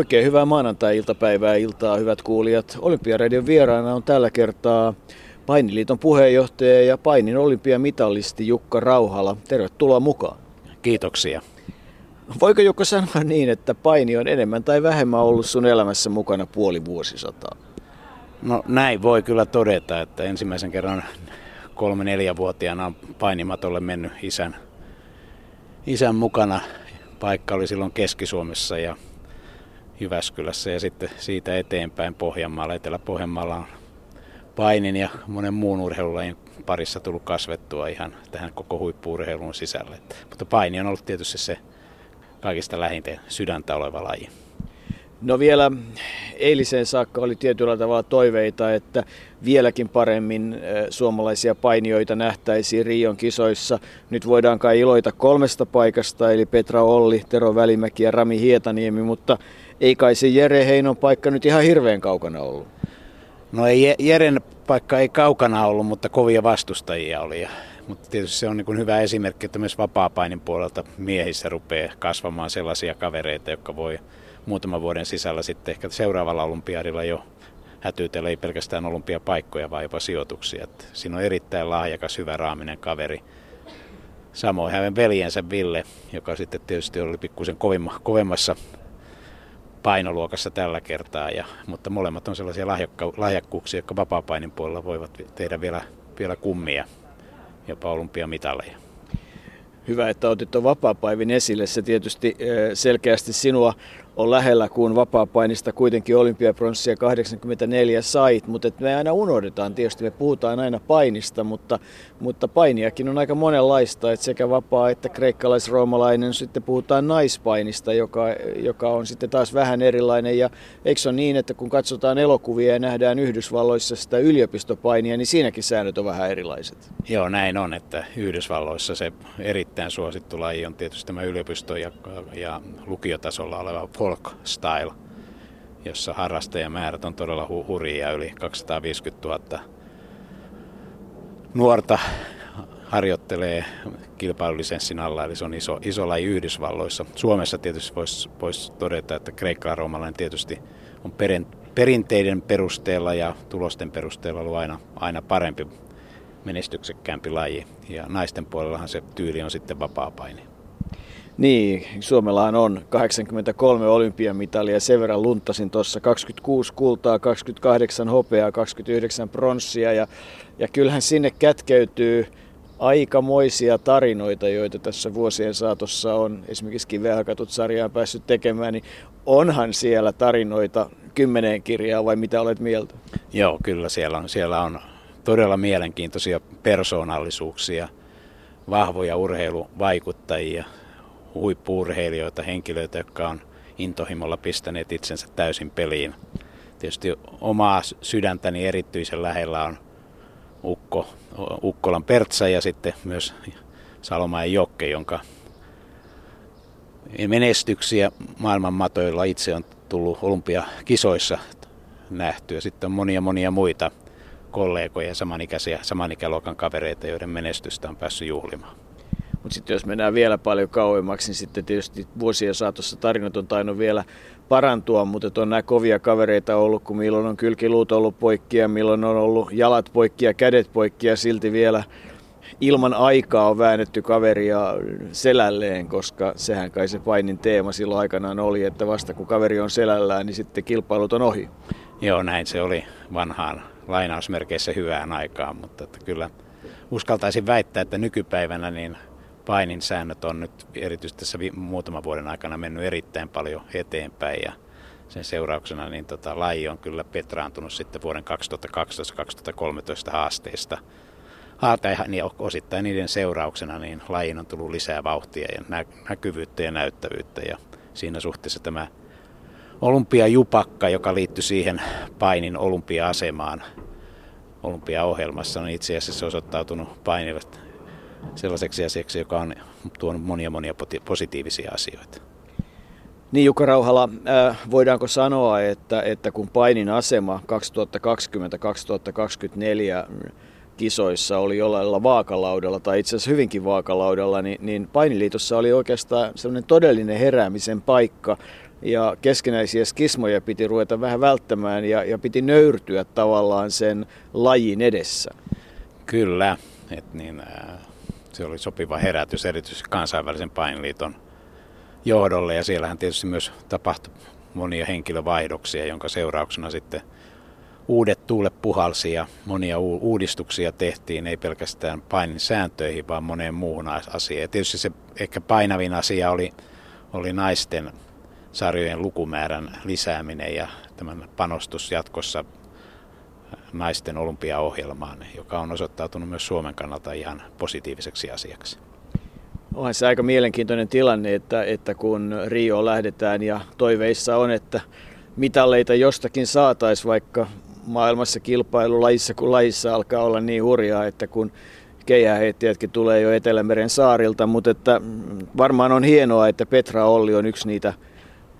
Oikein hyvää maanantai-iltapäivää iltaa, hyvät kuulijat. Olympiaradion vieraana on tällä kertaa Painiliiton puheenjohtaja ja painin olympiamitalisti Jukka Rauhala. Tervetuloa mukaan. Kiitoksia. Voiko Jukka sanoa niin, että paini on enemmän tai vähemmän ollut sun elämässä mukana puoli vuosisataa? No näin voi kyllä todeta, että ensimmäisen kerran kolme-neljävuotiaana on painimatolle mennyt isän, isän mukana. Paikka oli silloin Keski-Suomessa ja Jyväskylässä ja sitten siitä eteenpäin Pohjanmaalla. Etelä-Pohjanmaalla on painin ja monen muun urheilulajin parissa tullut kasvettua ihan tähän koko huippuurheilun sisälle. Mutta paini on ollut tietysti se kaikista lähintä sydäntä oleva laji. No vielä eiliseen saakka oli tietyllä tavalla toiveita, että vieläkin paremmin suomalaisia painijoita nähtäisiin Rion kisoissa. Nyt voidaan kai iloita kolmesta paikasta, eli Petra Olli, Tero Välimäki ja Rami Hietaniemi, mutta ei kai se Jere Heinon paikka nyt ihan hirveän kaukana ollut. No ei Jeren paikka ei kaukana ollut, mutta kovia vastustajia oli. Mutta tietysti se on niin hyvä esimerkki, että myös vapaa-painin puolelta miehissä rupeaa kasvamaan sellaisia kavereita, jotka voi muutaman vuoden sisällä sitten ehkä seuraavalla olympiadilla jo hätyytellä ei pelkästään olympiapaikkoja, vaan jopa sijoituksia. Että siinä on erittäin lahjakas, hyvä raaminen kaveri. Samoin hänen veljensä Ville, joka sitten tietysti oli pikkusen kovemmassa painoluokassa tällä kertaa, ja, mutta molemmat on sellaisia lahjakka, lahjakkuuksia, jotka vapaa-painin puolella voivat tehdä vielä, vielä kummia, jopa olympiamitaleja. Hyvä, että otit tuon vapaa-päivin esille. Se tietysti selkeästi sinua on lähellä, kun vapaa-painista kuitenkin olympiapronssia 84 sait, mutta me aina unohdetaan, tietysti me puhutaan aina painista, mutta, mutta painiakin on aika monenlaista, että sekä vapaa että kreikkalais-roomalainen, sitten puhutaan naispainista, joka, joka on sitten taas vähän erilainen, ja eikö ole niin, että kun katsotaan elokuvia ja nähdään Yhdysvalloissa sitä yliopistopainia, niin siinäkin säännöt on vähän erilaiset. Joo, näin on, että Yhdysvalloissa se erittäin suosittu laji on tietysti tämä yliopisto- ja, ja lukiotasolla oleva folk style, jossa harrastajamäärät on todella hu- hurjia, yli 250 000 nuorta harjoittelee kilpailulisenssin alla, eli se on iso, iso laji Yhdysvalloissa. Suomessa tietysti voisi vois todeta, että kreikkalainen tietysti on perin, perinteiden perusteella ja tulosten perusteella ollut aina, aina parempi menestyksekkäämpi laji. Ja naisten puolellahan se tyyli on sitten vapaa-paini. Niin, Suomellahan on 83 olympiamitalia, sen verran luntasin tuossa 26 kultaa, 28 hopeaa, 29 pronssia ja, ja kyllähän sinne kätkeytyy aikamoisia tarinoita, joita tässä vuosien saatossa on esimerkiksi Kivehakatut sarjaan päässyt tekemään, niin onhan siellä tarinoita kymmeneen kirjaa vai mitä olet mieltä? Joo, kyllä siellä on, siellä on todella mielenkiintoisia persoonallisuuksia, vahvoja urheiluvaikuttajia, huippuurheilijoita, henkilöitä, jotka on intohimolla pistäneet itsensä täysin peliin. Tietysti omaa sydäntäni erityisen lähellä on Ukko, Ukkolan Pertsa ja sitten myös Salomaen Jokke, jonka menestyksiä maailman matoilla itse on tullut olympiakisoissa nähty. Ja sitten on monia monia muita kollegoja, samanikäisiä, samanikäluokan kavereita, joiden menestystä on päässyt juhlimaan. Mutta sitten jos mennään vielä paljon kauemmaksi, niin sitten tietysti vuosien saatossa tarinat on tainnut vielä parantua, mutta on nämä kovia kavereita ollut, kun milloin on kylkiluut ollut poikkia, milloin on ollut jalat poikkia, kädet poikkia, silti vielä ilman aikaa on väännetty kaveria selälleen, koska sehän kai se painin teema silloin aikanaan oli, että vasta kun kaveri on selällään, niin sitten kilpailut on ohi. Joo, näin se oli vanhaan lainausmerkeissä hyvään aikaan, mutta että kyllä uskaltaisin väittää, että nykypäivänä niin painin säännöt on nyt erityisesti tässä muutaman vuoden aikana mennyt erittäin paljon eteenpäin ja sen seurauksena niin tota, laji on kyllä petraantunut sitten vuoden 2012-2013 haasteista. Tai niin osittain niiden seurauksena niin lajiin on tullut lisää vauhtia ja näkyvyyttä ja näyttävyyttä ja siinä suhteessa tämä olympiajupakka, joka liittyy siihen painin olympia-asemaan olympiaohjelmassa, on itse asiassa osoittautunut painille sellaiseksi asiaksi, joka on tuonut monia monia positiivisia asioita. Niin Jukka Rauhala, äh, voidaanko sanoa, että, että kun painin asema 2020-2024 kisoissa oli jollain vaakalaudalla tai itse asiassa hyvinkin vaakalaudalla, niin, niin painiliitossa oli oikeastaan sellainen todellinen heräämisen paikka ja keskinäisiä skismoja piti ruveta vähän välttämään ja, ja piti nöyrtyä tavallaan sen lajin edessä. Kyllä, että niin, äh, se oli sopiva herätys erityisesti kansainvälisen painiliiton johdolle ja siellähän tietysti myös tapahtui monia henkilövaihdoksia, jonka seurauksena sitten uudet tuulet puhalsi ja monia uudistuksia tehtiin, ei pelkästään painin sääntöihin, vaan moneen muuhun asiaan. Ja tietysti se ehkä painavin asia oli, oli naisten sarjojen lukumäärän lisääminen ja tämän panostus jatkossa naisten olympiaohjelmaan, joka on osoittautunut myös Suomen kannalta ihan positiiviseksi asiaksi. Onhan se aika mielenkiintoinen tilanne, että, että kun Rio lähdetään ja toiveissa on, että mitalleita jostakin saataisiin, vaikka maailmassa kilpailu lajissa kuin lajissa alkaa olla niin hurjaa, että kun keihäheittäjätkin tulee jo Etelämeren saarilta, mutta että varmaan on hienoa, että Petra Olli on yksi niitä,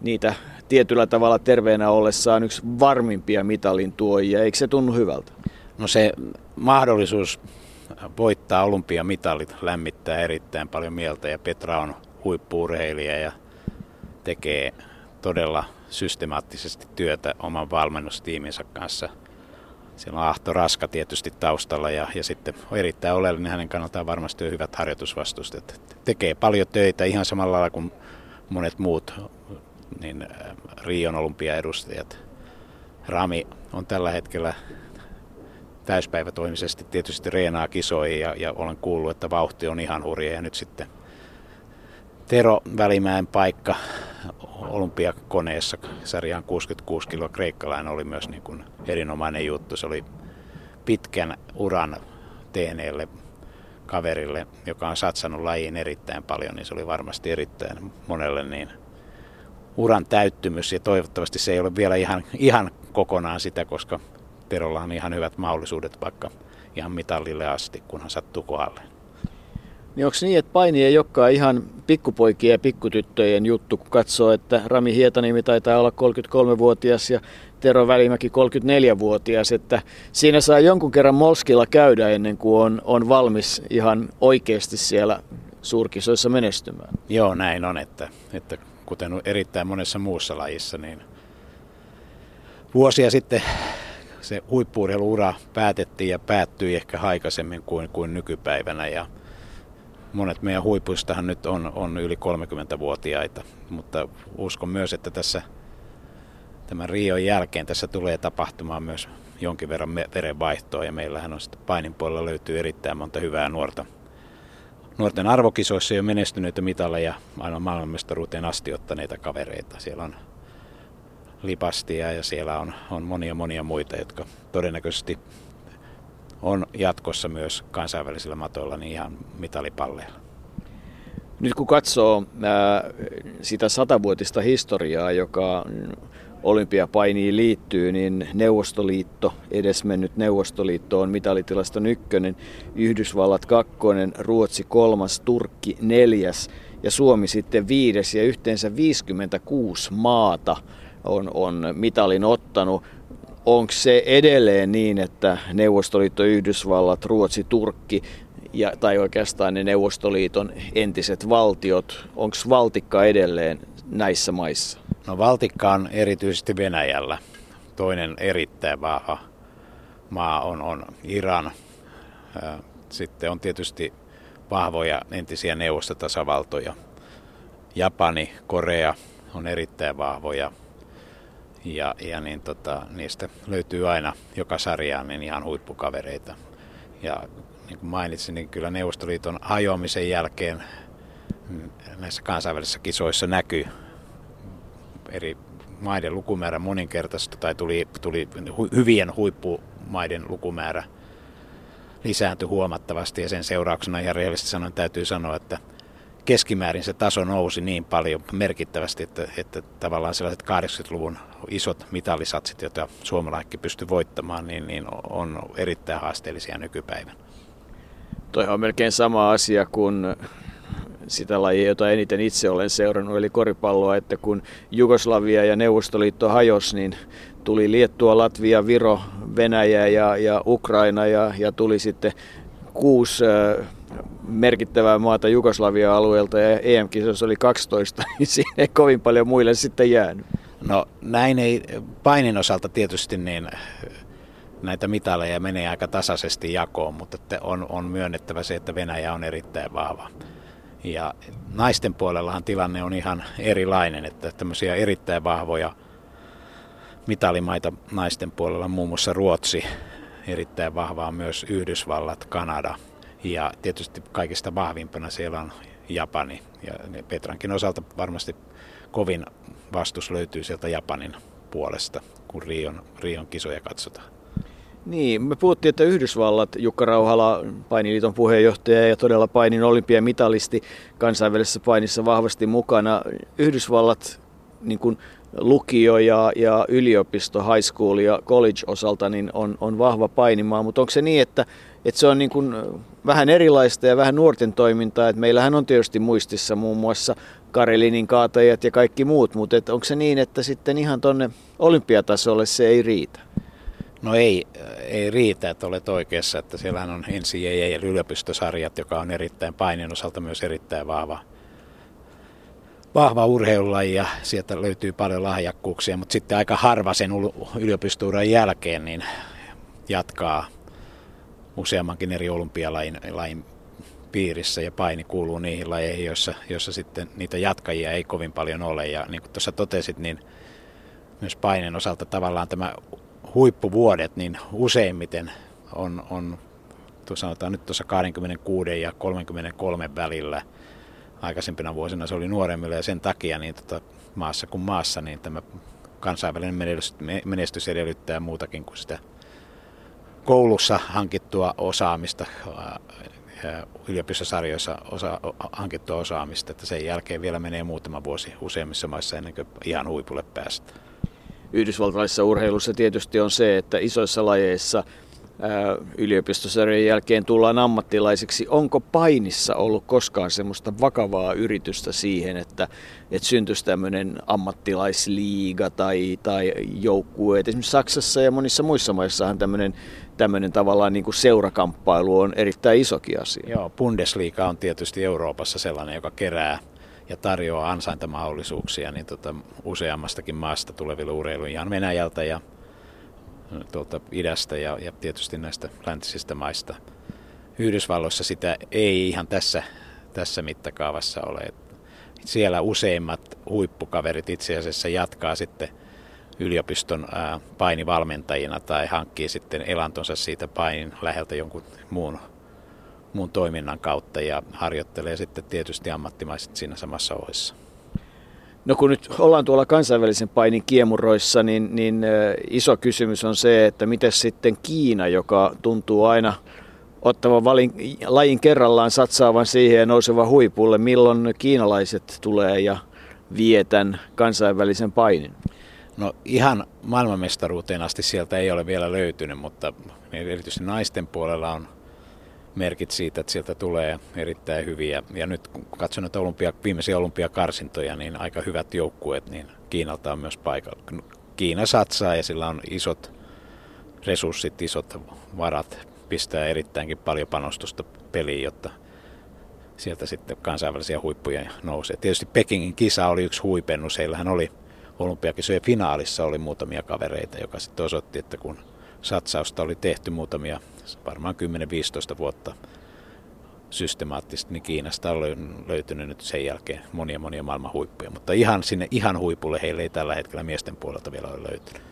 niitä tietyllä tavalla terveenä ollessaan yksi varmimpia mitalin tuojia. Eikö se tunnu hyvältä? No se mahdollisuus voittaa olympiamitalit lämmittää erittäin paljon mieltä ja Petra on huippuurheilija ja tekee todella systemaattisesti työtä oman valmennustiiminsä kanssa. Siellä on Ahto Raska tietysti taustalla ja, ja sitten on erittäin oleellinen hänen kannaltaan varmasti hyvät harjoitusvastusteet. Tekee paljon töitä ihan samalla lailla kuin monet muut niin äh, Rion olympiaedustajat. Rami on tällä hetkellä täyspäivätoimisesti tietysti reenaa kisoihin ja, ja olen kuullut, että vauhti on ihan hurja ja nyt sitten Tero Välimäen paikka olympiakoneessa sarjaan 66 kiloa kreikkalainen oli myös niin kuin erinomainen juttu. Se oli pitkän uran tehneelle kaverille, joka on satsannut lajiin erittäin paljon, niin se oli varmasti erittäin monelle niin uran täyttymys ja toivottavasti se ei ole vielä ihan, ihan kokonaan sitä, koska Terolla on ihan hyvät mahdollisuudet vaikka ihan mitallille asti, kunhan sattuu kohdalle. Niin onko niin, että paini ei olekaan ihan pikkupoikien ja pikkutyttöjen juttu, kun katsoo, että Rami Hietaniemi taitaa olla 33-vuotias ja Tero Välimäki 34-vuotias, että siinä saa jonkun kerran Molskilla käydä ennen kuin on, on valmis ihan oikeasti siellä suurkisoissa menestymään. Joo, näin on, että, että kuten erittäin monessa muussa lajissa, niin vuosia sitten se huippuurheiluura päätettiin ja päättyi ehkä aikaisemmin kuin, kuin nykypäivänä ja monet meidän huipuistahan nyt on, on yli 30-vuotiaita, mutta uskon myös, että tässä tämän Rion jälkeen tässä tulee tapahtumaan myös jonkin verran verenvaihtoa ja meillähän on sitten painin puolella löytyy erittäin monta hyvää nuorta. Nuorten arvokisoissa jo menestyneitä mitaleja aina maailmanmestaruuteen asti ottaneita kavereita. Siellä on Lipastia ja siellä on, on monia monia muita, jotka todennäköisesti on jatkossa myös kansainvälisillä matoilla niin ihan mitalipalleilla. Nyt kun katsoo ää, sitä satavuotista historiaa, joka olympiapainiin liittyy, niin Neuvostoliitto, edesmennyt Neuvostoliitto on mitalitilaston ykkönen, Yhdysvallat kakkonen, Ruotsi kolmas, Turkki neljäs ja Suomi sitten viides ja yhteensä 56 maata on, on mitalin ottanut onko se edelleen niin, että Neuvostoliitto, Yhdysvallat, Ruotsi, Turkki ja, tai oikeastaan ne Neuvostoliiton entiset valtiot, onko valtikka edelleen näissä maissa? No valtikka on erityisesti Venäjällä. Toinen erittäin vahva maa on, on Iran. Sitten on tietysti vahvoja entisiä neuvostotasavaltoja. Japani, Korea on erittäin vahvoja ja, ja niin tota, niistä löytyy aina joka sarjaan niin ihan huippukavereita. Ja niin kuin mainitsin, niin kyllä Neuvostoliiton hajoamisen jälkeen mm, näissä kansainvälisissä kisoissa näkyy eri maiden lukumäärä moninkertaista tai tuli, tuli hyvien huippumaiden lukumäärä lisääntyi huomattavasti ja sen seurauksena ihan rehellisesti sanoen täytyy sanoa, että keskimäärin se taso nousi niin paljon merkittävästi, että, että tavallaan sellaiset 80-luvun isot mitallisatsit, joita suomalaisetkin pystyi voittamaan, niin, niin on erittäin haasteellisia nykypäivän. Toi on melkein sama asia kuin sitä lajia, jota eniten itse olen seurannut, eli koripalloa, että kun Jugoslavia ja Neuvostoliitto hajosi, niin tuli Liettua, Latvia, Viro, Venäjä ja, ja Ukraina ja, ja tuli sitten kuusi merkittävää maata Jugoslavia alueelta ja EM-kisoissa oli 12, niin siinä ei kovin paljon muille sitten jäänyt. No näin ei painin osalta tietysti niin näitä mitaleja menee aika tasaisesti jakoon, mutta on, on myönnettävä se, että Venäjä on erittäin vahva. Ja naisten puolellahan tilanne on ihan erilainen, että tämmöisiä erittäin vahvoja mitalimaita naisten puolella, muun muassa Ruotsi, erittäin vahvaa myös Yhdysvallat, Kanada ja tietysti kaikista vahvimpana siellä on Japani. Ja Petrankin osalta varmasti kovin vastus löytyy sieltä Japanin puolesta, kun Rion, Rion kisoja katsotaan. Niin, me puhuttiin, että Yhdysvallat, Jukka Rauhala, painiliiton puheenjohtaja ja todella painin olympiamitalisti kansainvälisessä painissa vahvasti mukana. Yhdysvallat niin kuin lukio ja, ja yliopisto, high school ja college osalta niin on, on vahva painimaa, mutta onko se niin, että, että se on niin kuin vähän erilaista ja vähän nuorten toimintaa, että meillähän on tietysti muistissa muun muassa Karelinin kaatajat ja kaikki muut, mutta onko se niin, että sitten ihan tuonne olympiatasolle se ei riitä? No ei, ei riitä, että olet oikeassa, että siellähän on NCAA ja yliopistosarjat, joka on erittäin painin osalta myös erittäin vahva, vahva urheilulaji ja sieltä löytyy paljon lahjakkuuksia, mutta sitten aika harva sen yliopistouran jälkeen niin jatkaa useammankin eri olympialain lain piirissä ja paini kuuluu niihin lajeihin, joissa, joissa sitten niitä jatkajia ei kovin paljon ole. Ja niin kuin tuossa totesit, niin myös painen osalta tavallaan tämä huippuvuodet, niin useimmiten on, on sanotaan nyt tuossa 26 ja 33 välillä. Aikaisempina vuosina se oli nuoremmilla ja sen takia niin tota, maassa kuin maassa niin tämä kansainvälinen menestys edellyttää muutakin kuin sitä koulussa hankittua osaamista, yliopistosarjoissa osa, hankittua osaamista, että sen jälkeen vielä menee muutama vuosi useimmissa maissa ennen kuin ihan huipulle päästään. Yhdysvaltalaisessa urheilussa tietysti on se, että isoissa lajeissa yliopistosarjojen jälkeen tullaan ammattilaisiksi. Onko painissa ollut koskaan semmoista vakavaa yritystä siihen, että, että syntyisi tämmöinen ammattilaisliiga tai, tai joukkue? Esimerkiksi Saksassa ja monissa muissa maissahan tämmöinen, tämmöinen tavallaan niin kuin seurakamppailu on erittäin isokin asia. Joo, Bundesliga on tietysti Euroopassa sellainen, joka kerää ja tarjoaa ansaintamahdollisuuksia niin tota, useammastakin maasta tuleville urheiluille ihan Venäjältä ja tuolta idästä ja, ja tietysti näistä läntisistä maista. Yhdysvalloissa sitä ei ihan tässä, tässä mittakaavassa ole. Siellä useimmat huippukaverit itse asiassa jatkaa sitten yliopiston painivalmentajina tai hankkii sitten elantonsa siitä painin läheltä jonkun muun muun toiminnan kautta ja harjoittelee sitten tietysti ammattimaiset siinä samassa ohessa. No kun nyt ollaan tuolla kansainvälisen painin kiemuroissa, niin, niin iso kysymys on se, että miten sitten Kiina, joka tuntuu aina ottavan valin, lajin kerrallaan satsaavan siihen ja nousevan huipulle, milloin kiinalaiset tulee ja vietän kansainvälisen painin? No ihan maailmanmestaruuteen asti sieltä ei ole vielä löytynyt, mutta erityisesti naisten puolella on merkit siitä, että sieltä tulee erittäin hyviä. Ja nyt kun katson näitä olympia, viimeisiä olympiakarsintoja, niin aika hyvät joukkueet, niin Kiinalta on myös paikalla. Kiina satsaa ja sillä on isot resurssit, isot varat, pistää erittäinkin paljon panostusta peliin, jotta sieltä sitten kansainvälisiä huippuja nousee. Tietysti Pekingin kisa oli yksi huipennus. Heillähän oli olympiakisojen finaalissa oli muutamia kavereita, joka sitten osoitti, että kun satsausta oli tehty muutamia, varmaan 10-15 vuotta systemaattisesti, niin Kiinasta on löytynyt nyt sen jälkeen monia monia maailman huippuja, mutta ihan sinne ihan huipulle heille ei tällä hetkellä miesten puolelta vielä ole löytynyt.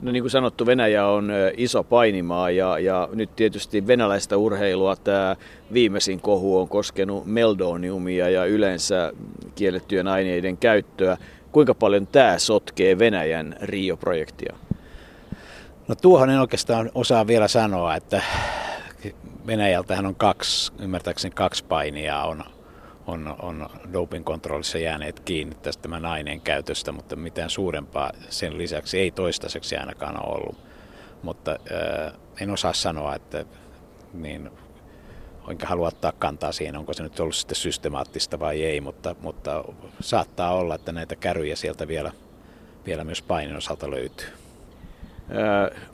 No niin kuin sanottu, Venäjä on iso painimaa ja, ja nyt tietysti venäläistä urheilua tämä viimeisin kohu on koskenut meldoniumia ja yleensä kiellettyjen aineiden käyttöä. Kuinka paljon tämä sotkee Venäjän Rio-projektia? No tuohon en oikeastaan osaa vielä sanoa, että Venäjältähän on kaksi, ymmärtääkseni kaksi painia on, on, on doping kontrollissa jääneet kiinni tästä tämän aineen käytöstä, mutta mitään suurempaa sen lisäksi ei toistaiseksi ainakaan ole ollut. Mutta äh, en osaa sanoa, että niin, enkä halua ottaa kantaa siihen, onko se nyt ollut sitten systemaattista vai ei, mutta, mutta saattaa olla, että näitä käryjä sieltä vielä, vielä myös painin osalta löytyy.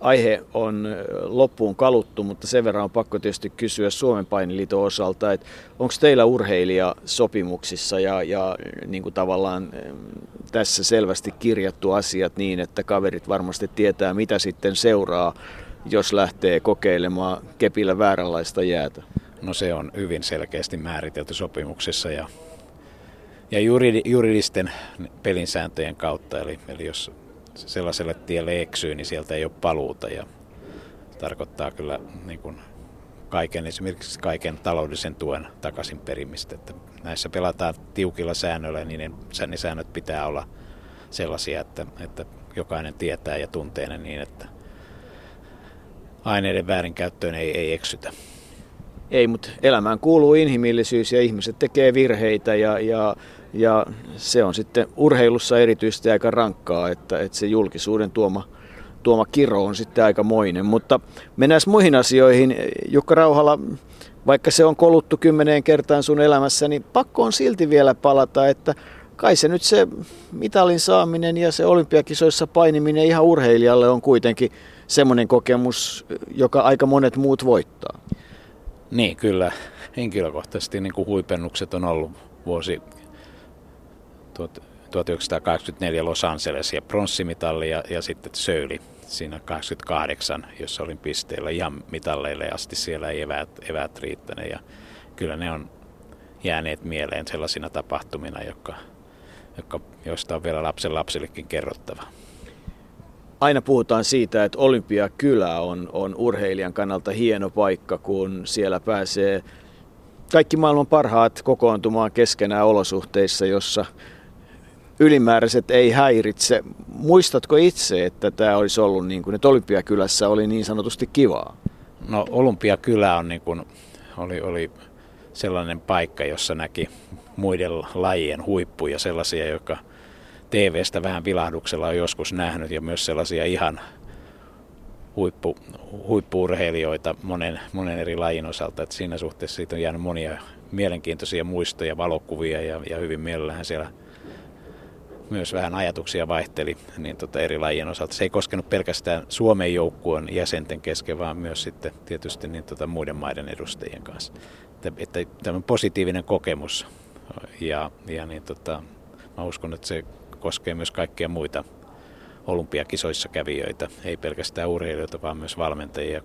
Aihe on loppuun kaluttu, mutta sen verran on pakko tietysti kysyä Suomen painiliiton osalta, että onko teillä urheilija sopimuksissa ja, ja niin kuin tavallaan tässä selvästi kirjattu asiat niin, että kaverit varmasti tietää, mitä sitten seuraa, jos lähtee kokeilemaan kepillä vääränlaista jäätä? No se on hyvin selkeästi määritelty sopimuksessa ja, ja juridisten pelinsääntöjen kautta. Eli, eli jos sellaiselle tielle eksyy, niin sieltä ei ole paluuta ja tarkoittaa kyllä niin kuin kaiken, esimerkiksi kaiken taloudellisen tuen takaisin perimistä. Että näissä pelataan tiukilla säännöillä, niin ne säännöt pitää olla sellaisia, että, että jokainen tietää ja tuntee ne niin, että aineiden väärinkäyttöön ei, ei eksytä. Ei, mutta elämään kuuluu inhimillisyys ja ihmiset tekee virheitä ja, ja, ja se on sitten urheilussa erityisesti aika rankkaa, että, että se julkisuuden tuoma, tuoma kiro on sitten aika moinen. Mutta mennään muihin asioihin. Jukka Rauhala, vaikka se on koluttu kymmeneen kertaan sun elämässä, niin pakko on silti vielä palata, että kai se nyt se mitalin saaminen ja se olympiakisoissa painiminen ihan urheilijalle on kuitenkin semmoinen kokemus, joka aika monet muut voittaa. Niin, kyllä. Henkilökohtaisesti niin kuin huipennukset on ollut vuosi 1984 Los Angeles ja pronssimitalli ja, ja sitten Söyli siinä 88, jossa olin pisteellä ihan mitalleille asti. Siellä ei eväät, eväät riittäneet ja kyllä ne on jääneet mieleen sellaisina tapahtumina, jotka, jotka, joista on vielä lapsen lapsillekin kerrottava aina puhutaan siitä, että Olympiakylä on, on urheilijan kannalta hieno paikka, kun siellä pääsee kaikki maailman parhaat kokoontumaan keskenään olosuhteissa, jossa ylimääräiset ei häiritse. Muistatko itse, että tämä olisi ollut niin kuin, että Olympiakylässä oli niin sanotusti kivaa? No Olympiakylä on niin kuin, oli, oli sellainen paikka, jossa näki muiden lajien huippuja, sellaisia, jotka TV-stä vähän vilahduksella on joskus nähnyt ja myös sellaisia ihan huippu, huippuurheilijoita monen, monen eri lajin osalta. että siinä suhteessa siitä on jäänyt monia mielenkiintoisia muistoja, valokuvia ja, ja hyvin mielellähän siellä myös vähän ajatuksia vaihteli niin tota eri lajien osalta. Se ei koskenut pelkästään Suomen joukkueen jäsenten kesken, vaan myös sitten tietysti niin tota muiden maiden edustajien kanssa. Että, että tämä positiivinen kokemus ja, ja niin tota, mä uskon, että se koskee myös kaikkia muita olympiakisoissa kävijöitä, ei pelkästään urheilijoita, vaan myös valmentajia,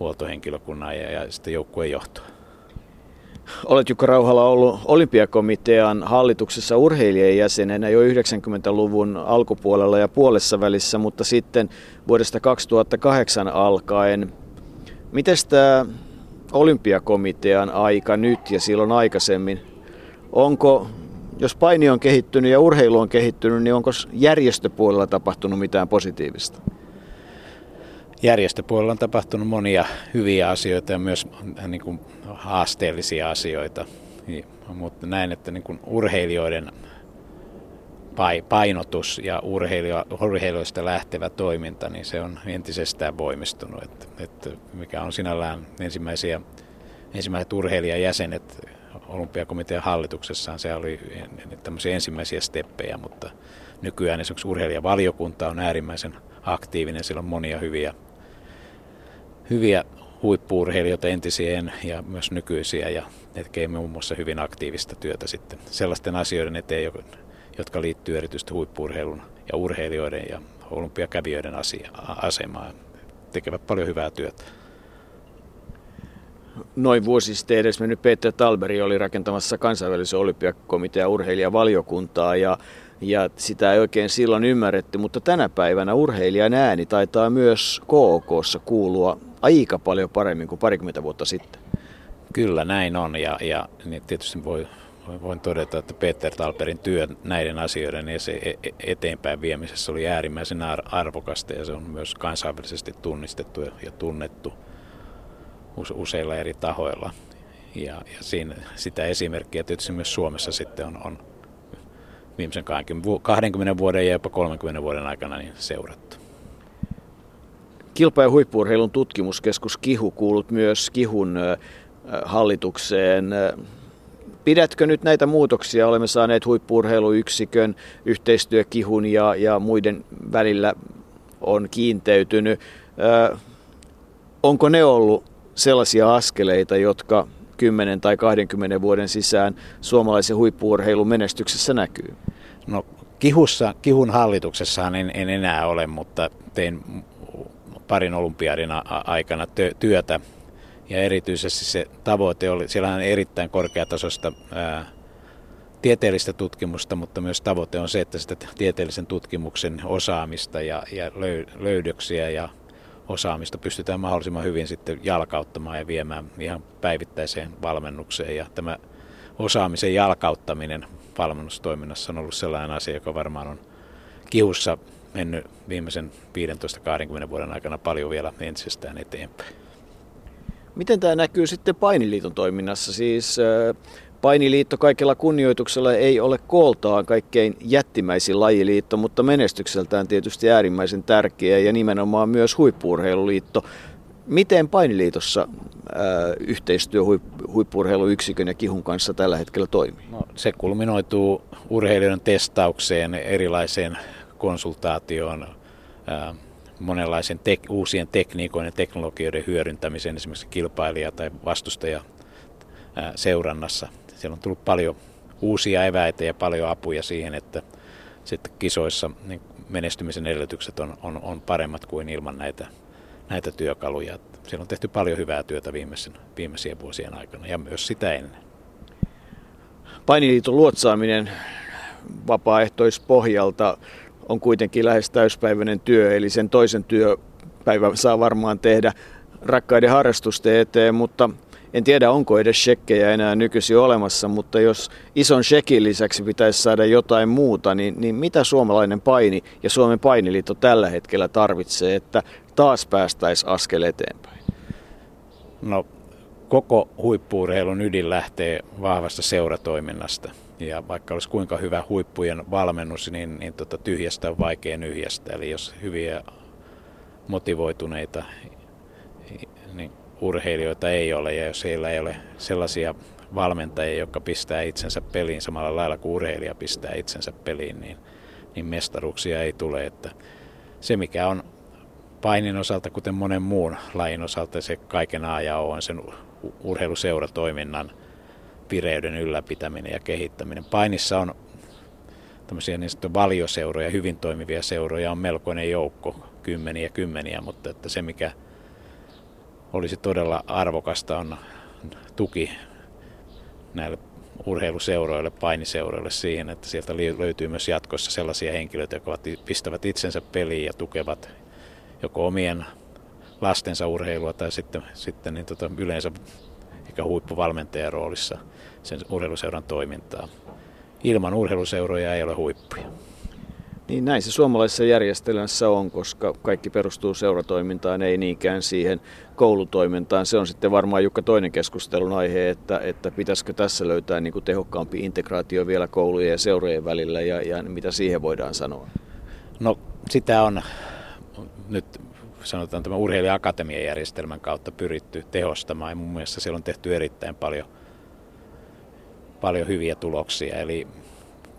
huoltohenkilökunnan ja, ja sitten joukkueen johtoa. Olet Jukka Rauhala ollut olympiakomitean hallituksessa urheilijan jäsenenä jo 90-luvun alkupuolella ja puolessa välissä, mutta sitten vuodesta 2008 alkaen. Miten tämä olympiakomitean aika nyt ja silloin aikaisemmin, onko jos paini on kehittynyt ja urheilu on kehittynyt, niin onko järjestöpuolella tapahtunut mitään positiivista? Järjestöpuolella on tapahtunut monia hyviä asioita ja myös äh, niin kuin, haasteellisia asioita. Mutta näin, että niin kuin, urheilijoiden painotus ja urheilijoista lähtevä toiminta, niin se on entisestään voimistunut. Että, että mikä on sinällään ensimmäisiä, ensimmäiset urheilijajäsenet olympiakomitean hallituksessaan se oli tämmöisiä ensimmäisiä steppejä, mutta nykyään esimerkiksi urheilijavaliokunta on äärimmäisen aktiivinen. Siellä on monia hyviä, hyviä huippuurheilijoita entisiä ja myös nykyisiä ja tekee muun muassa hyvin aktiivista työtä sitten sellaisten asioiden eteen, jotka liittyy erityisesti huippuurheilun ja urheilijoiden ja olympiakävijöiden asia, asemaan. Tekevät paljon hyvää työtä noin vuosi sitten edesmennyt Peter Talberi oli rakentamassa kansainvälisen olympiakomitean urheilijavaliokuntaa ja, ja sitä ei oikein silloin ymmärretty, mutta tänä päivänä urheilijan ääni taitaa myös KOKssa kuulua aika paljon paremmin kuin parikymmentä vuotta sitten. Kyllä näin on ja, ja niin tietysti voi, voin todeta, että Peter Talberin työ näiden asioiden e, e, eteenpäin viemisessä oli äärimmäisen arvokasta ja se on myös kansainvälisesti tunnistettu ja tunnettu useilla eri tahoilla. Ja, ja siinä, sitä esimerkkiä tietysti myös Suomessa sitten on, on viimeisen 20 vuoden ja jopa 30 vuoden aikana niin seurattu. Kilpa- ja huippuurheilun tutkimuskeskus Kihu kuulut myös Kihun hallitukseen. Pidätkö nyt näitä muutoksia? Olemme saaneet huippuurheiluyksikön, yhteistyökihun ja, ja muiden välillä on kiinteytynyt. onko ne ollut sellaisia askeleita, jotka 10 tai 20 vuoden sisään suomalaisen huippuurheilun menestyksessä näkyy? No kihussa, kihun hallituksessahan en, en enää ole, mutta tein parin olympiadin aikana työtä ja erityisesti se tavoite oli, siellä on erittäin korkeatasoista ää, tieteellistä tutkimusta, mutta myös tavoite on se, että sitä tieteellisen tutkimuksen osaamista ja, ja löydöksiä ja osaamista pystytään mahdollisimman hyvin sitten jalkauttamaan ja viemään ihan päivittäiseen valmennukseen. Ja tämä osaamisen jalkauttaminen valmennustoiminnassa on ollut sellainen asia, joka varmaan on kiussa mennyt viimeisen 15-20 vuoden aikana paljon vielä entisestään eteenpäin. Miten tämä näkyy sitten painiliiton toiminnassa? Siis Painiliitto kaikella kunnioituksella ei ole kooltaan kaikkein jättimäisin lajiliitto, mutta menestykseltään tietysti äärimmäisen tärkeä ja nimenomaan myös huippuurheiluliitto. Miten Painiliitossa ää, yhteistyö huippuurheiluyksikön ja kihun kanssa tällä hetkellä toimii? No, se kulminoituu urheilijoiden testaukseen, erilaiseen konsultaatioon, monenlaisen tek- uusien tekniikoiden ja teknologioiden hyödyntämiseen esimerkiksi kilpailija- tai vastustaja seurannassa siellä on tullut paljon uusia eväitä ja paljon apuja siihen, että sitten kisoissa niin menestymisen edellytykset on, on, on paremmat kuin ilman näitä, näitä työkaluja. Siellä on tehty paljon hyvää työtä viimeisen, viimeisien vuosien aikana ja myös sitä ennen. Painiliiton luotsaaminen vapaaehtoispohjalta on kuitenkin lähes täyspäiväinen työ, eli sen toisen työpäivän saa varmaan tehdä rakkaiden harrastusten eteen, mutta en tiedä, onko edes shekkejä enää nykyisin olemassa, mutta jos ison shekin lisäksi pitäisi saada jotain muuta, niin, niin mitä suomalainen paini ja Suomen painiliitto tällä hetkellä tarvitsee, että taas päästäisiin askel eteenpäin? No, koko huippuurheilun ydin lähtee vahvasta seuratoiminnasta. Ja vaikka olisi kuinka hyvä huippujen valmennus, niin, niin tota, tyhjästä on vaikea nyhjästä. Eli jos hyviä motivoituneita niin urheilijoita ei ole ja jos heillä ei ole sellaisia valmentajia, jotka pistää itsensä peliin samalla lailla kuin urheilija pistää itsensä peliin, niin, niin mestaruuksia ei tule. Että se mikä on painin osalta, kuten monen muun lajin osalta, se kaiken aja on sen urheiluseuratoiminnan vireyden ylläpitäminen ja kehittäminen. Painissa on tämmöisiä niin valioseuroja, hyvin toimivia seuroja on melkoinen joukko, kymmeniä kymmeniä, mutta että se mikä olisi todella arvokasta on tuki näille urheiluseuroille, painiseuroille siihen, että sieltä löytyy myös jatkossa sellaisia henkilöitä, jotka pistävät itsensä peliin ja tukevat joko omien lastensa urheilua tai sitten, sitten niin tota, yleensä eikä huippuvalmentajan roolissa sen urheiluseuran toimintaa. Ilman urheiluseuroja ei ole huippuja. Niin näin se suomalaisessa järjestelmässä on, koska kaikki perustuu seuratoimintaan, ei niinkään siihen koulutoimintaan. Se on sitten varmaan Jukka toinen keskustelun aihe, että, että pitäisikö tässä löytää niin kuin tehokkaampi integraatio vielä koulujen ja seurojen välillä ja, ja mitä siihen voidaan sanoa? No sitä on nyt sanotaan tämän urheilija-akatemian järjestelmän kautta pyritty tehostamaan ja mun mielestä siellä on tehty erittäin paljon, paljon hyviä tuloksia. Eli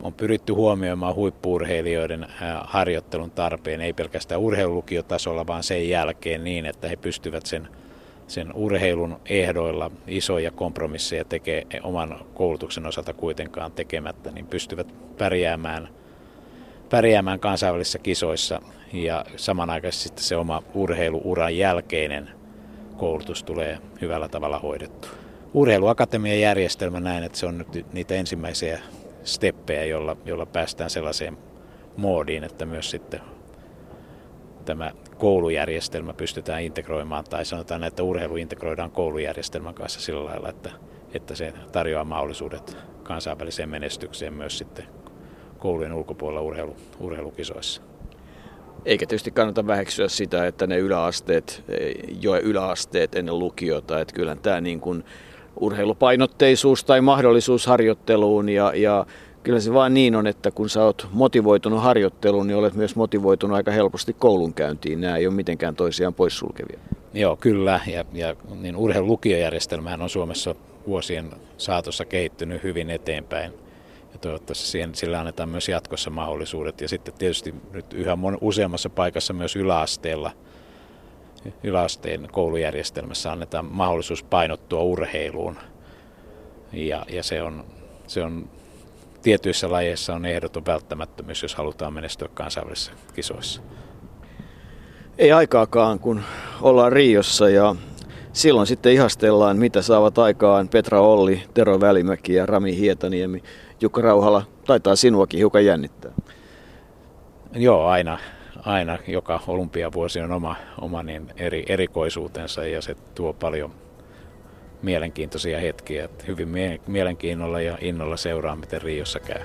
on pyritty huomioimaan huippuurheilijoiden harjoittelun tarpeen, ei pelkästään urheilulukiotasolla, vaan sen jälkeen niin, että he pystyvät sen, sen urheilun ehdoilla isoja kompromisseja tekee oman koulutuksen osalta kuitenkaan tekemättä, niin pystyvät pärjäämään, pärjäämään kansainvälisissä kisoissa ja samanaikaisesti se oma urheiluuran jälkeinen koulutus tulee hyvällä tavalla hoidettu. Urheiluakatemian järjestelmä näin, että se on nyt niitä ensimmäisiä steppejä, jolla, jolla päästään sellaiseen moodiin, että myös sitten tämä koulujärjestelmä pystytään integroimaan, tai sanotaan, että urheilu integroidaan koulujärjestelmän kanssa sillä lailla, että, että se tarjoaa mahdollisuudet kansainväliseen menestykseen myös sitten koulujen ulkopuolella urheilu, urheilukisoissa. Eikä tietysti kannata väheksyä sitä, että ne yläasteet, jo yläasteet ennen lukiota, että kyllä tämä niin kuin urheilupainotteisuus tai mahdollisuus harjoitteluun ja, ja kyllä se vaan niin on, että kun sä oot motivoitunut harjoitteluun, niin olet myös motivoitunut aika helposti koulunkäyntiin. Nämä ei ole mitenkään toisiaan poissulkevia. Joo, kyllä. Ja, ja niin urheilulukiojärjestelmähän on Suomessa vuosien saatossa kehittynyt hyvin eteenpäin. Ja toivottavasti siihen, sillä annetaan myös jatkossa mahdollisuudet. Ja sitten tietysti nyt yhä useammassa paikassa myös yläasteella, yläasteen koulujärjestelmässä annetaan mahdollisuus painottua urheiluun. Ja, ja se, on, se on tietyissä lajeissa on ehdoton välttämättömyys, jos halutaan menestyä kansainvälisissä kisoissa. Ei aikaakaan, kun ollaan Riossa ja silloin sitten ihastellaan, mitä saavat aikaan Petra Olli, Tero Välimäki ja Rami Hietaniemi. Jukka Rauhala, taitaa sinuakin hiukan jännittää. Joo, aina, aina joka olympiavuosi on oma, oma niin eri, erikoisuutensa ja se tuo paljon mielenkiintoisia hetkiä. Hyvin mielenkiinnolla ja innolla seuraa, miten Riossa käy.